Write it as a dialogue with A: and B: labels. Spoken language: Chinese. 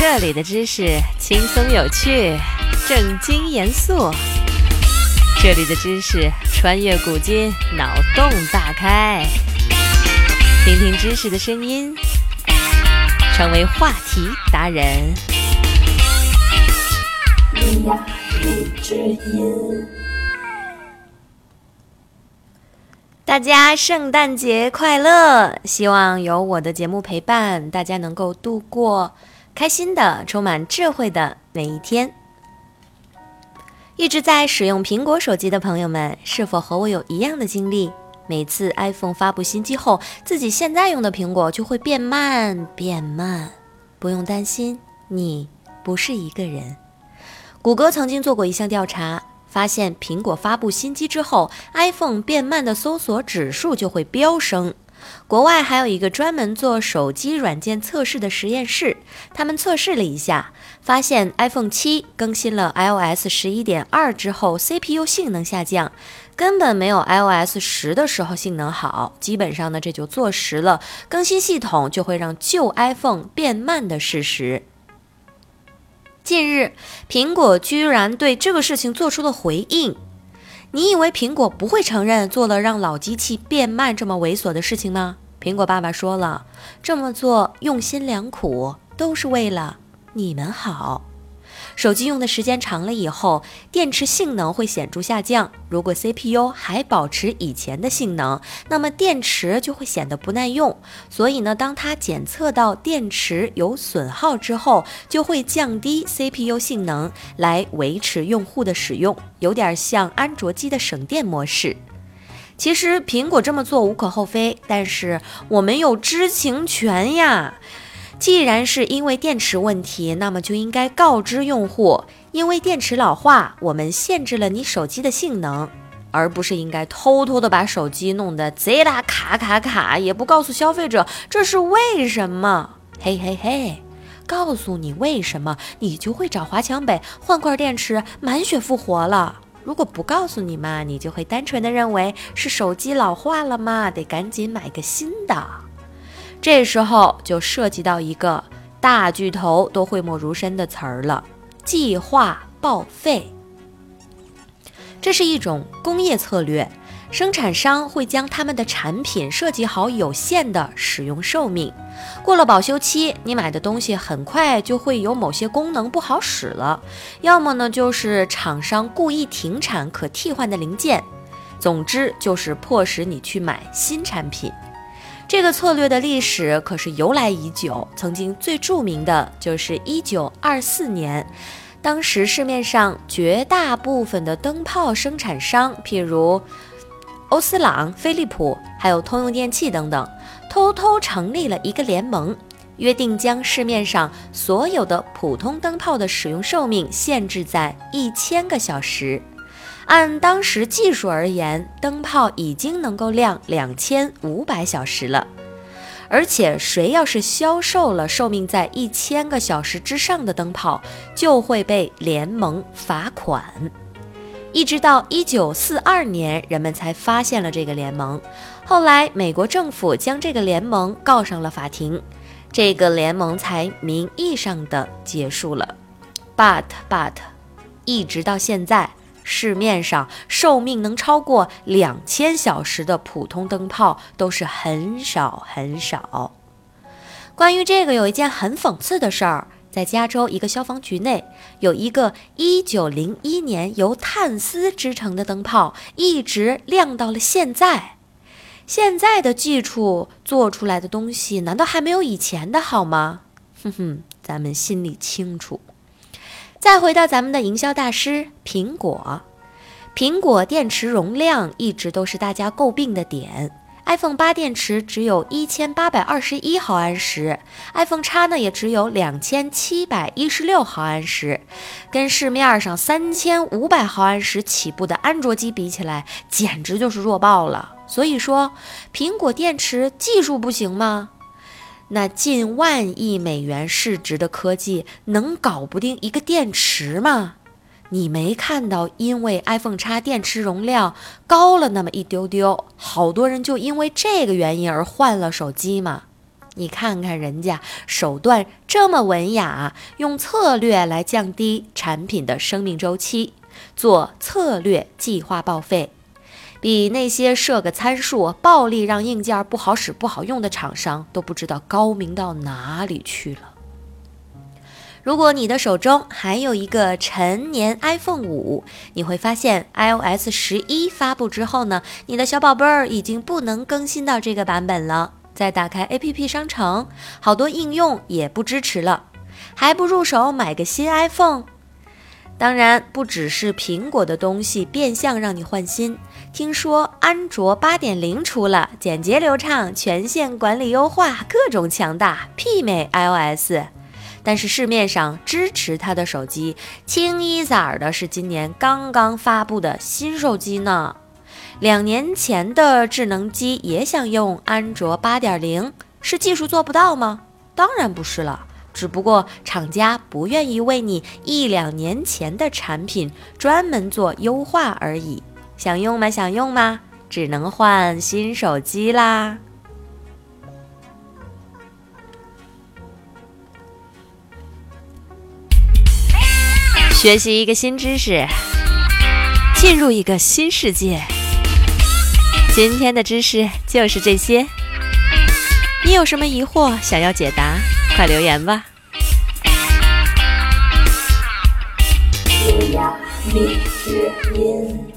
A: 这里的知识轻松有趣，正经严肃。这里的知识穿越古今，脑洞大开。听听知识的声音，成为话题达人。大家圣诞节快乐！希望有我的节目陪伴，大家能够度过开心的、充满智慧的每一天。一直在使用苹果手机的朋友们，是否和我有一样的经历？每次 iPhone 发布新机后，自己现在用的苹果就会变慢、变慢。不用担心，你不是一个人。谷歌曾经做过一项调查。发现苹果发布新机之后，iPhone 变慢的搜索指数就会飙升。国外还有一个专门做手机软件测试的实验室，他们测试了一下，发现 iPhone 七更新了 iOS 十一点二之后，CPU 性能下降，根本没有 iOS 十的时候性能好。基本上呢，这就坐实了更新系统就会让旧 iPhone 变慢的事实。近日，苹果居然对这个事情做出了回应。你以为苹果不会承认做了让老机器变慢这么猥琐的事情吗？苹果爸爸说了，这么做用心良苦，都是为了你们好。手机用的时间长了以后，电池性能会显著下降。如果 CPU 还保持以前的性能，那么电池就会显得不耐用。所以呢，当它检测到电池有损耗之后，就会降低 CPU 性能来维持用户的使用，有点像安卓机的省电模式。其实苹果这么做无可厚非，但是我们有知情权呀。既然是因为电池问题，那么就应该告知用户，因为电池老化，我们限制了你手机的性能，而不是应该偷偷的把手机弄得贼拉卡卡卡，也不告诉消费者这是为什么。嘿嘿嘿，告诉你为什么，你就会找华强北换块电池，满血复活了。如果不告诉你嘛，你就会单纯的认为是手机老化了嘛，得赶紧买个新的。这时候就涉及到一个大巨头都讳莫如深的词儿了——计划报废。这是一种工业策略，生产商会将他们的产品设计好有限的使用寿命，过了保修期，你买的东西很快就会有某些功能不好使了，要么呢就是厂商故意停产可替换的零件，总之就是迫使你去买新产品。这个策略的历史可是由来已久，曾经最著名的就是一九二四年，当时市面上绝大部分的灯泡生产商，譬如欧司朗、飞利浦，还有通用电器等等，偷偷成立了一个联盟，约定将市面上所有的普通灯泡的使用寿命限制在一千个小时。按当时技术而言，灯泡已经能够亮两千五百小时了。而且，谁要是销售了寿命在一千个小时之上的灯泡，就会被联盟罚款。一直到一九四二年，人们才发现了这个联盟。后来，美国政府将这个联盟告上了法庭，这个联盟才名义上的结束了。But but，一直到现在。市面上寿命能超过两千小时的普通灯泡都是很少很少。关于这个，有一件很讽刺的事儿，在加州一个消防局内，有一个一九零一年由碳丝织成的灯泡，一直亮到了现在。现在的技术做出来的东西，难道还没有以前的好吗？哼哼，咱们心里清楚。再回到咱们的营销大师苹果，苹果电池容量一直都是大家诟病的点。iPhone 八电池只有一千八百二十一毫安时，iPhone X 呢也只有两千七百一十六毫安时，跟市面上三千五百毫安时起步的安卓机比起来，简直就是弱爆了。所以说，苹果电池技术不行吗？那近万亿美元市值的科技能搞不定一个电池吗？你没看到，因为 iPhone X 电池容量高了那么一丢丢，好多人就因为这个原因而换了手机吗？你看看人家手段这么文雅，用策略来降低产品的生命周期，做策略计划报废，比那些设个参数暴力让硬件不好使不好用的厂商都不知道高明到哪里去了。如果你的手中还有一个陈年 iPhone 五，你会发现 iOS 十一发布之后呢，你的小宝贝儿已经不能更新到这个版本了。再打开 APP 商城，好多应用也不支持了，还不入手买个新 iPhone？当然，不只是苹果的东西变相让你换新，听说安卓八点零出了，简洁流畅，权限管理优化，各种强大，媲美 iOS。但是市面上支持它的手机，清一色儿的是今年刚刚发布的新手机呢。两年前的智能机也想用安卓八点零，是技术做不到吗？当然不是了，只不过厂家不愿意为你一两年前的产品专门做优化而已。想用吗？想用吗？只能换新手机啦。学习一个新知识，进入一个新世界。今天的知识就是这些。你有什么疑惑想要解答，快留言吧。
B: 优雅，你之音。